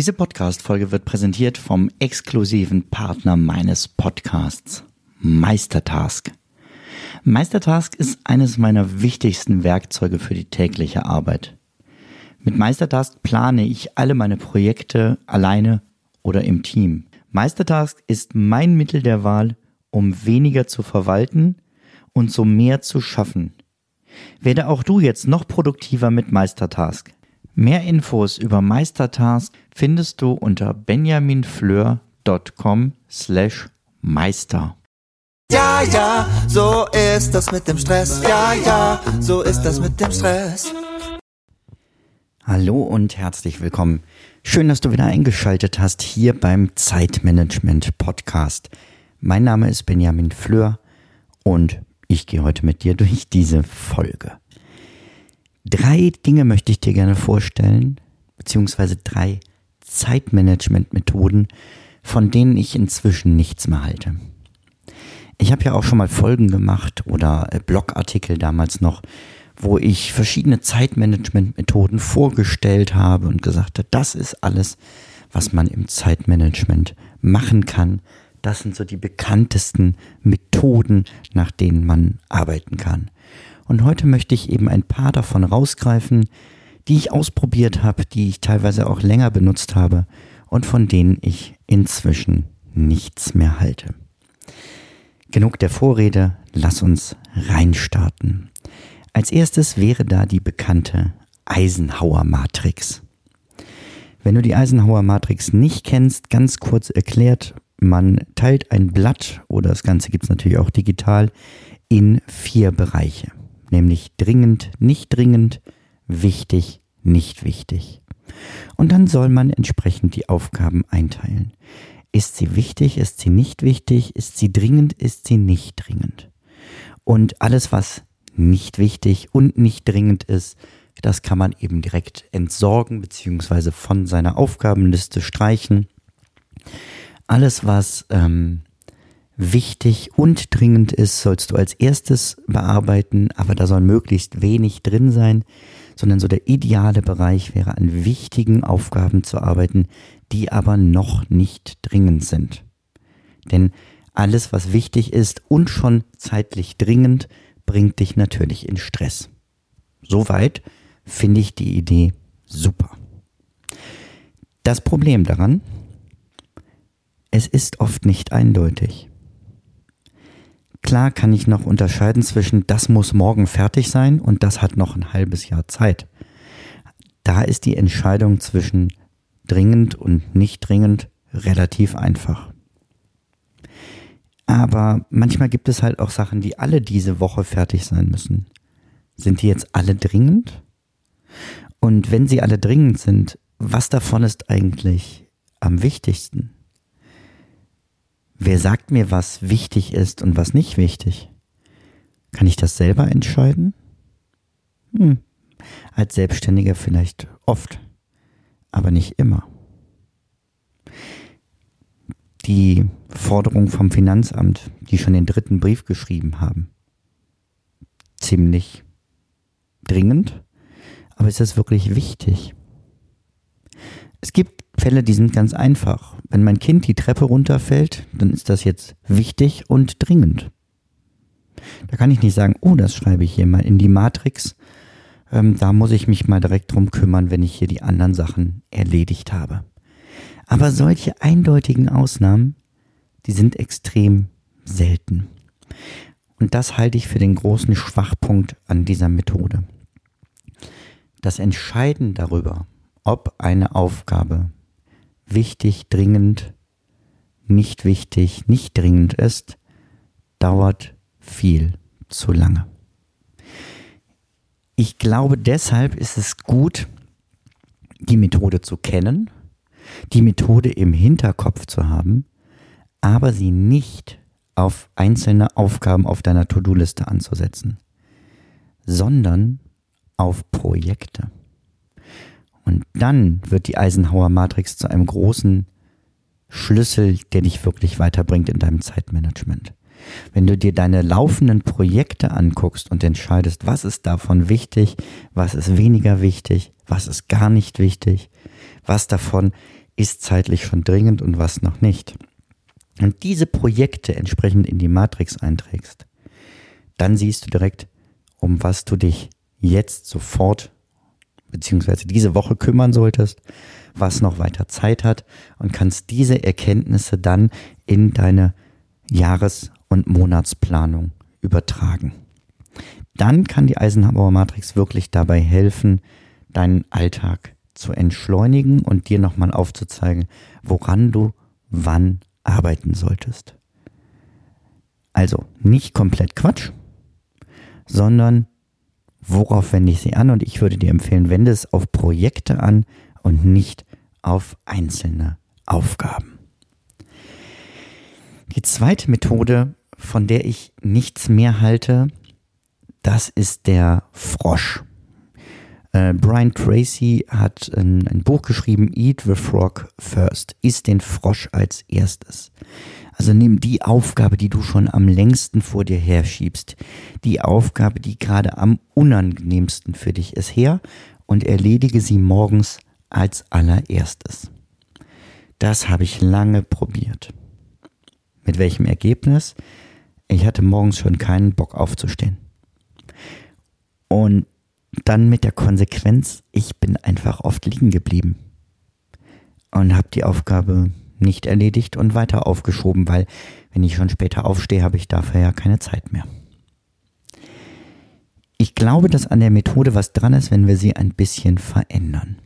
Diese Podcast-Folge wird präsentiert vom exklusiven Partner meines Podcasts, Meistertask. Meistertask ist eines meiner wichtigsten Werkzeuge für die tägliche Arbeit. Mit Meistertask plane ich alle meine Projekte alleine oder im Team. Meistertask ist mein Mittel der Wahl, um weniger zu verwalten und so mehr zu schaffen. Werde auch du jetzt noch produktiver mit Meistertask. Mehr Infos über Meistertask findest du unter benjaminfleur.com slash meister. Ja, ja, so ist das mit dem Stress. Ja, ja, so ist das mit dem Stress. Hallo und herzlich willkommen. Schön, dass du wieder eingeschaltet hast hier beim Zeitmanagement Podcast. Mein Name ist Benjamin Fleur und ich gehe heute mit dir durch diese Folge. Drei Dinge möchte ich dir gerne vorstellen, beziehungsweise drei Zeitmanagement-Methoden, von denen ich inzwischen nichts mehr halte. Ich habe ja auch schon mal Folgen gemacht oder äh, Blogartikel damals noch, wo ich verschiedene Zeitmanagement-Methoden vorgestellt habe und gesagt habe, das ist alles, was man im Zeitmanagement machen kann. Das sind so die bekanntesten Methoden, nach denen man arbeiten kann. Und heute möchte ich eben ein paar davon rausgreifen, die ich ausprobiert habe, die ich teilweise auch länger benutzt habe und von denen ich inzwischen nichts mehr halte. Genug der Vorrede, lass uns reinstarten. Als erstes wäre da die bekannte Eisenhower Matrix. Wenn du die Eisenhower Matrix nicht kennst, ganz kurz erklärt, man teilt ein Blatt oder das Ganze gibt es natürlich auch digital in vier Bereiche nämlich dringend, nicht dringend, wichtig, nicht wichtig. Und dann soll man entsprechend die Aufgaben einteilen. Ist sie wichtig, ist sie nicht wichtig, ist sie dringend, ist sie nicht dringend. Und alles, was nicht wichtig und nicht dringend ist, das kann man eben direkt entsorgen bzw. von seiner Aufgabenliste streichen. Alles, was ähm, wichtig und dringend ist, sollst du als erstes bearbeiten, aber da soll möglichst wenig drin sein, sondern so der ideale Bereich wäre an wichtigen Aufgaben zu arbeiten, die aber noch nicht dringend sind. Denn alles, was wichtig ist und schon zeitlich dringend, bringt dich natürlich in Stress. Soweit finde ich die Idee super. Das Problem daran, es ist oft nicht eindeutig. Klar kann ich noch unterscheiden zwischen das muss morgen fertig sein und das hat noch ein halbes Jahr Zeit. Da ist die Entscheidung zwischen dringend und nicht dringend relativ einfach. Aber manchmal gibt es halt auch Sachen, die alle diese Woche fertig sein müssen. Sind die jetzt alle dringend? Und wenn sie alle dringend sind, was davon ist eigentlich am wichtigsten? Wer sagt mir, was wichtig ist und was nicht wichtig? Kann ich das selber entscheiden? Hm. Als Selbstständiger vielleicht oft, aber nicht immer. Die Forderung vom Finanzamt, die schon den dritten Brief geschrieben haben, ziemlich dringend, aber ist das wirklich wichtig? Es gibt Fälle, die sind ganz einfach. Wenn mein Kind die Treppe runterfällt, dann ist das jetzt wichtig und dringend. Da kann ich nicht sagen, oh, das schreibe ich hier mal in die Matrix. Ähm, da muss ich mich mal direkt drum kümmern, wenn ich hier die anderen Sachen erledigt habe. Aber solche eindeutigen Ausnahmen, die sind extrem selten. Und das halte ich für den großen Schwachpunkt an dieser Methode. Das Entscheiden darüber, ob eine Aufgabe wichtig, dringend, nicht wichtig, nicht dringend ist, dauert viel zu lange. Ich glaube, deshalb ist es gut, die Methode zu kennen, die Methode im Hinterkopf zu haben, aber sie nicht auf einzelne Aufgaben auf deiner To-Do-Liste anzusetzen, sondern auf Projekte. Und dann wird die Eisenhower Matrix zu einem großen Schlüssel, der dich wirklich weiterbringt in deinem Zeitmanagement. Wenn du dir deine laufenden Projekte anguckst und entscheidest, was ist davon wichtig, was ist weniger wichtig, was ist gar nicht wichtig, was davon ist zeitlich schon dringend und was noch nicht. Und diese Projekte entsprechend in die Matrix einträgst, dann siehst du direkt, um was du dich jetzt sofort beziehungsweise diese Woche kümmern solltest, was noch weiter Zeit hat und kannst diese Erkenntnisse dann in deine Jahres- und Monatsplanung übertragen. Dann kann die Eisenhower Matrix wirklich dabei helfen, deinen Alltag zu entschleunigen und dir nochmal aufzuzeigen, woran du wann arbeiten solltest. Also nicht komplett Quatsch, sondern worauf wende ich sie an? Und ich würde dir empfehlen, wende es auf Projekte an und nicht auf einzelne Aufgaben. Die zweite Methode, von der ich nichts mehr halte, das ist der Frosch. Äh, Brian Tracy hat ein, ein, Buch geschrieben, Eat the Frog First, isst den Frosch als erstes. Also nimm die Aufgabe, die du schon am längsten vor dir herschiebst, die Aufgabe, die gerade am unangenehmsten für dich ist, her und erledige sie morgens als allererstes. Das habe ich lange probiert. Mit welchem Ergebnis? Ich hatte morgens schon keinen Bock aufzustehen. Und dann mit der Konsequenz, ich bin einfach oft liegen geblieben und habe die Aufgabe nicht erledigt und weiter aufgeschoben, weil wenn ich schon später aufstehe, habe ich dafür ja keine Zeit mehr. Ich glaube, dass an der Methode was dran ist, wenn wir sie ein bisschen verändern.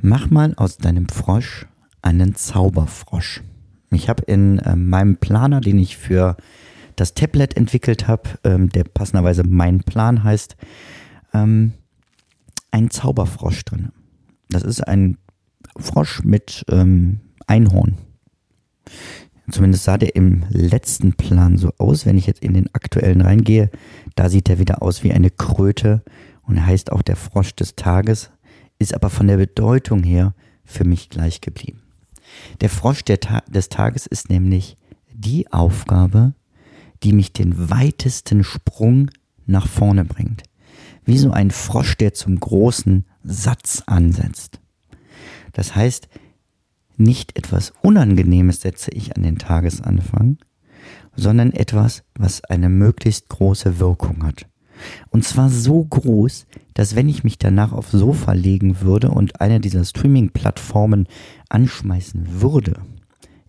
Mach mal aus deinem Frosch einen Zauberfrosch. Ich habe in äh, meinem Planer, den ich für das Tablet entwickelt habe, ähm, der passenderweise mein Plan heißt, ähm, ein Zauberfrosch drin. Das ist ein Frosch mit ähm, Einhorn. Zumindest sah der im letzten Plan so aus. Wenn ich jetzt in den aktuellen reingehe, da sieht er wieder aus wie eine Kröte und heißt auch der Frosch des Tages, ist aber von der Bedeutung her für mich gleich geblieben. Der Frosch Ta des Tages ist nämlich die Aufgabe, die mich den weitesten Sprung nach vorne bringt. Wie so ein Frosch, der zum großen Satz ansetzt. Das heißt, nicht etwas Unangenehmes setze ich an den Tagesanfang, sondern etwas, was eine möglichst große Wirkung hat. Und zwar so groß, dass wenn ich mich danach aufs Sofa legen würde und eine dieser Streaming-Plattformen anschmeißen würde,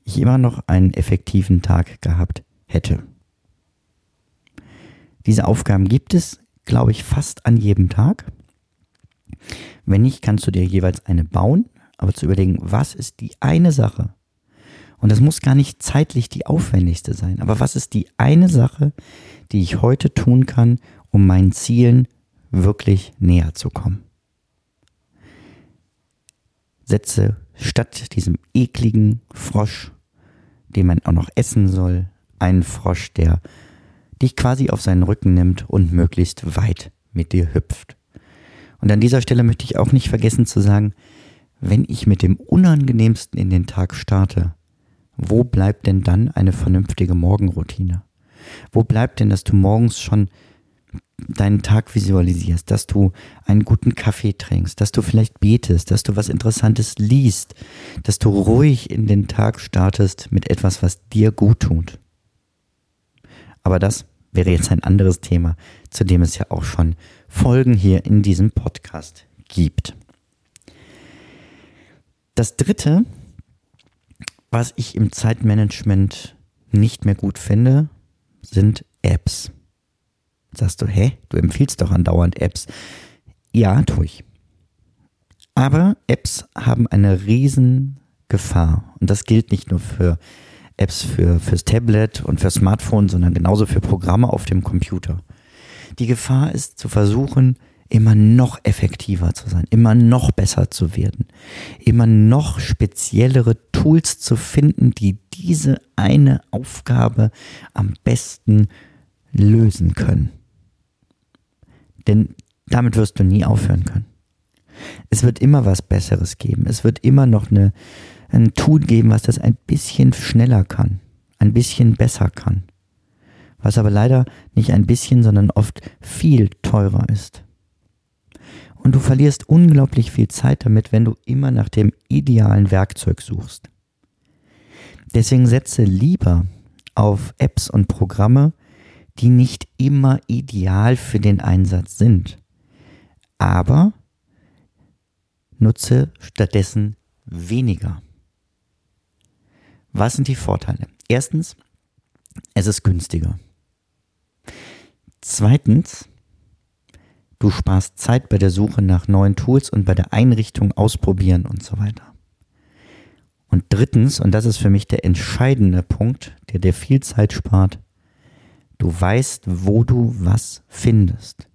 ich immer noch einen effektiven Tag gehabt hätte. Diese Aufgaben gibt es, glaube ich, fast an jedem Tag. Wenn nicht, kannst du dir jeweils eine bauen, aber zu überlegen, was ist die eine Sache? Und das muss gar nicht zeitlich die aufwendigste sein, aber was ist die eine Sache, die ich heute tun kann, um meinen Zielen wirklich näher zu kommen? Setze statt diesem ekligen Frosch, den man auch noch essen soll, einen Frosch, der dich quasi auf seinen Rücken nimmt und möglichst weit mit dir hüpft. Und an dieser Stelle möchte ich auch nicht vergessen zu sagen, wenn ich mit dem Unangenehmsten in den Tag starte, wo bleibt denn dann eine vernünftige Morgenroutine? Wo bleibt denn, dass du morgens schon deinen Tag visualisierst, dass du einen guten Kaffee trinkst, dass du vielleicht betest, dass du was Interessantes liest, dass du ruhig in den Tag startest mit etwas, was dir gut tut. Aber das wäre jetzt ein anderes Thema, zu dem es ja auch schon Folgen hier in diesem Podcast gibt. Das dritte, was ich im Zeitmanagement nicht mehr gut finde, sind Apps. Sagst du, hä, du empfiehlst doch andauernd Apps. Ja, tue ich. Aber Apps haben eine riesen Gefahr. Und das gilt nicht nur für Apps für, fürs Tablet und für Smartphone, sondern genauso für Programme auf dem Computer. Die Gefahr ist zu versuchen, immer noch effektiver zu sein, immer noch besser zu werden, immer noch speziellere Tools zu finden, die diese eine Aufgabe am besten lösen können. Denn damit wirst du nie aufhören können. Es wird immer was Besseres geben. Es wird immer noch eine, ein Tool geben, was das ein bisschen schneller kann, ein bisschen besser kann. Was aber leider nicht ein bisschen, sondern oft viel teurer ist. Und du verlierst unglaublich viel Zeit damit, wenn du immer nach dem idealen Werkzeug suchst. Deswegen setze lieber auf Apps und Programme, die nicht immer ideal für den Einsatz sind. Aber nutze stattdessen weniger. Was sind die Vorteile? Erstens, es ist günstiger. Zweitens, du sparst Zeit bei der Suche nach neuen Tools und bei der Einrichtung, Ausprobieren und so weiter. Und drittens, und das ist für mich der entscheidende Punkt, der dir viel Zeit spart, du weißt, wo du was findest.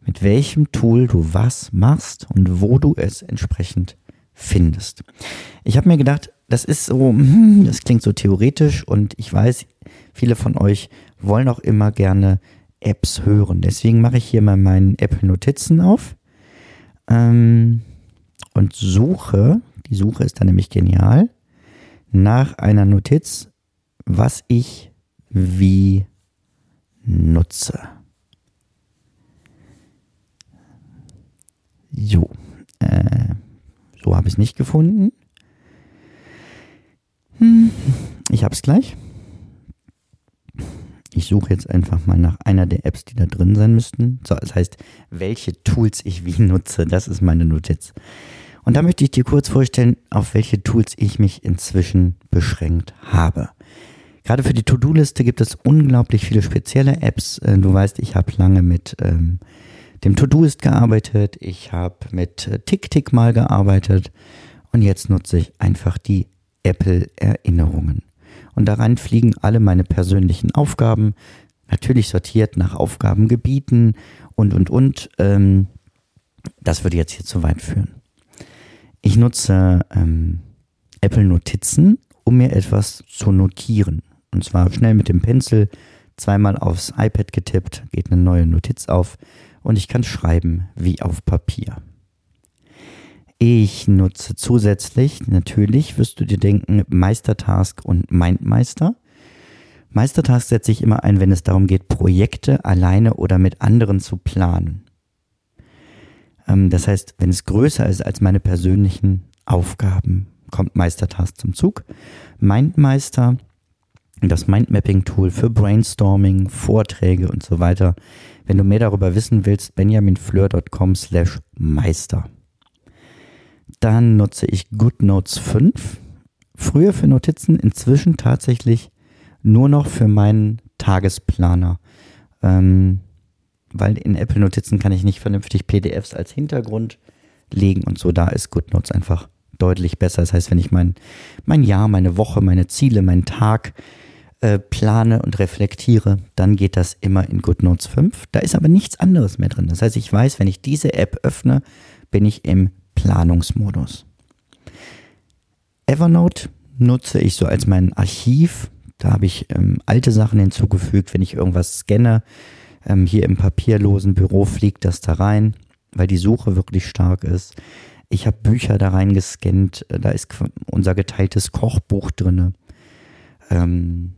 Mit welchem Tool du was machst und wo du es entsprechend findest. Ich habe mir gedacht, das ist so, hm, das klingt so theoretisch und ich weiß, viele von euch wollen auch immer gerne Apps hören. Deswegen mache ich hier mal meinen Apple Notizen auf ähm, und suche, die Suche ist dann nämlich genial, nach einer Notiz, was ich wie nutze. So, äh, so habe ich es nicht gefunden. Hm, ich habe es gleich. Ich suche jetzt einfach mal nach einer der Apps, die da drin sein müssten. So, das heißt, welche Tools ich wie nutze. Das ist meine Notiz. Und da möchte ich dir kurz vorstellen, auf welche Tools ich mich inzwischen beschränkt habe. Gerade für die To-Do-Liste gibt es unglaublich viele spezielle Apps. Äh, du weißt, ich habe lange mit ähm, dem To-Doist gearbeitet. Ich habe mit äh, TickTick mal gearbeitet. Und jetzt nutze ich einfach die Apple Erinnerungen. Und daran fliegen alle meine persönlichen Aufgaben, natürlich sortiert nach Aufgabengebieten und, und, und. Ähm, das würde jetzt hier zu weit führen. Ich nutze ähm, Apple Notizen, um mir etwas zu notieren. Und zwar schnell mit dem Pencil, zweimal aufs iPad getippt, geht eine neue Notiz auf und ich kann schreiben wie auf Papier. Ich nutze zusätzlich, natürlich wirst du dir denken, Meistertask und Mindmeister. Meistertask setze ich immer ein, wenn es darum geht, Projekte alleine oder mit anderen zu planen. Ähm, das heißt, wenn es größer ist als meine persönlichen Aufgaben, kommt Meistertask zum Zug. Mindmeister, das Mindmapping-Tool für Brainstorming, Vorträge und so weiter. Wenn du mehr darüber wissen willst, benjaminfleur.com slash Meister. Dann nutze ich GoodNotes 5. Früher für Notizen, inzwischen tatsächlich nur noch für meinen Tagesplaner. Ähm, weil in Apple Notizen kann ich nicht vernünftig PDFs als Hintergrund legen und so. Da ist GoodNotes einfach deutlich besser. Das heißt, wenn ich mein, mein Jahr, meine Woche, meine Ziele, meinen Tag äh, plane und reflektiere, dann geht das immer in GoodNotes 5. Da ist aber nichts anderes mehr drin. Das heißt, ich weiß, wenn ich diese App öffne, bin ich im Planungsmodus. Evernote nutze ich so als mein Archiv. Da habe ich ähm, alte Sachen hinzugefügt. Wenn ich irgendwas scanne, ähm, hier im papierlosen Büro fliegt das da rein, weil die Suche wirklich stark ist. Ich habe Bücher da reingescannt. Da ist unser geteiltes Kochbuch drin. Ähm,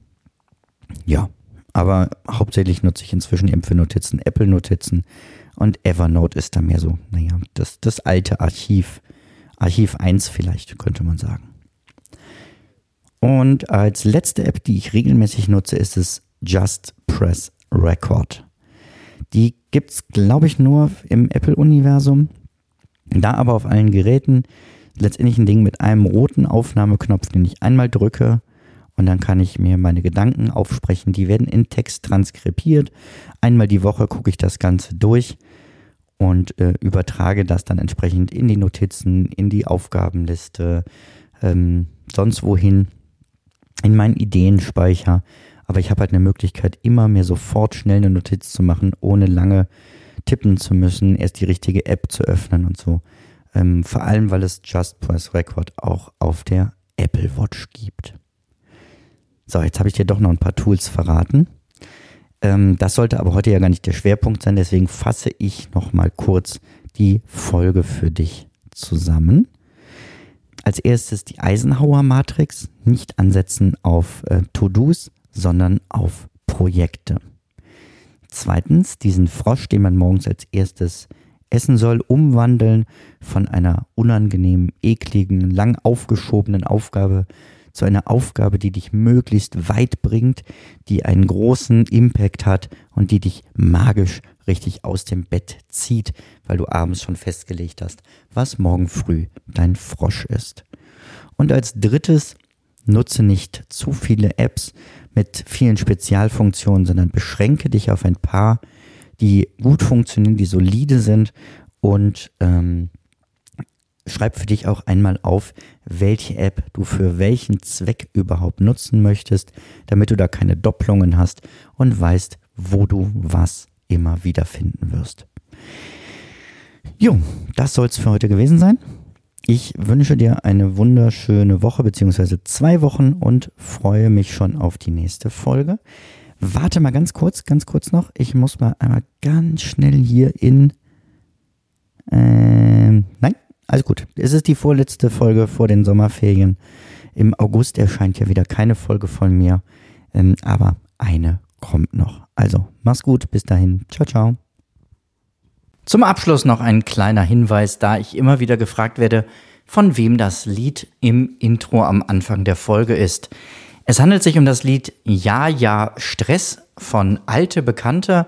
ja, aber hauptsächlich nutze ich inzwischen eben für Notizen Apple-Notizen und Evernote ist da mehr so, naja, das, das alte Archiv. Archiv 1 vielleicht, könnte man sagen. Und als letzte App, die ich regelmäßig nutze, ist es Just Press Record. Die gibt es, glaube ich, nur im Apple-Universum. Da aber auf allen Geräten. Letztendlich ein Ding mit einem roten Aufnahmeknopf, den ich einmal drücke und dann kann ich mir meine Gedanken aufsprechen. Die werden in Text transkribiert. Einmal die Woche gucke ich das Ganze durch und äh, übertrage das dann entsprechend in die Notizen, in die Aufgabenliste, ähm, sonst wohin, in meinen Ideenspeicher. Aber ich habe halt eine Möglichkeit, immer mehr sofort schnell eine Notiz zu machen, ohne lange tippen zu müssen, erst die richtige App zu öffnen und so. Ähm, vor allem, weil es Just Press Record auch auf der Apple Watch gibt. So, jetzt habe ich dir doch noch ein paar Tools verraten. Ähm, das sollte aber heute ja gar nicht der Schwerpunkt sein, deswegen fasse ich noch mal kurz die Folge für dich zusammen. Als erstes die Eisenhower Matrix, nicht ansetzen auf äh, To-Dos, sondern auf Projekte. Zweitens diesen Frosch, den man morgens als erstes Essen soll umwandeln von einer unangenehmen, ekligen, lang aufgeschobenen Aufgabe zu einer Aufgabe, die dich möglichst weit bringt, die einen großen Impact hat und die dich magisch richtig aus dem Bett zieht, weil du abends schon festgelegt hast, was morgen früh dein Frosch ist. Und als drittes, nutze nicht zu viele Apps mit vielen Spezialfunktionen, sondern beschränke dich auf ein paar, die gut funktionieren, die solide sind und ähm, schreib für dich auch einmal auf, welche App du für welchen Zweck überhaupt nutzen möchtest, damit du da keine Doppelungen hast und weißt, wo du was immer wieder finden wirst. Jo, das soll es für heute gewesen sein. Ich wünsche dir eine wunderschöne Woche beziehungsweise zwei Wochen und freue mich schon auf die nächste Folge. Warte mal ganz kurz, ganz kurz noch. Ich muss mal einmal ganz schnell hier in. Ähm, nein, also gut. Es ist die vorletzte Folge vor den Sommerferien. Im August erscheint ja wieder keine Folge von mir. Ähm, aber eine kommt noch. Also, mach's gut. Bis dahin. Ciao, ciao. Zum Abschluss noch ein kleiner Hinweis, da ich immer wieder gefragt werde, von wem das Lied im Intro am Anfang der Folge ist. Es handelt sich um das Lied Ja, ja, Stress von Alte Bekannte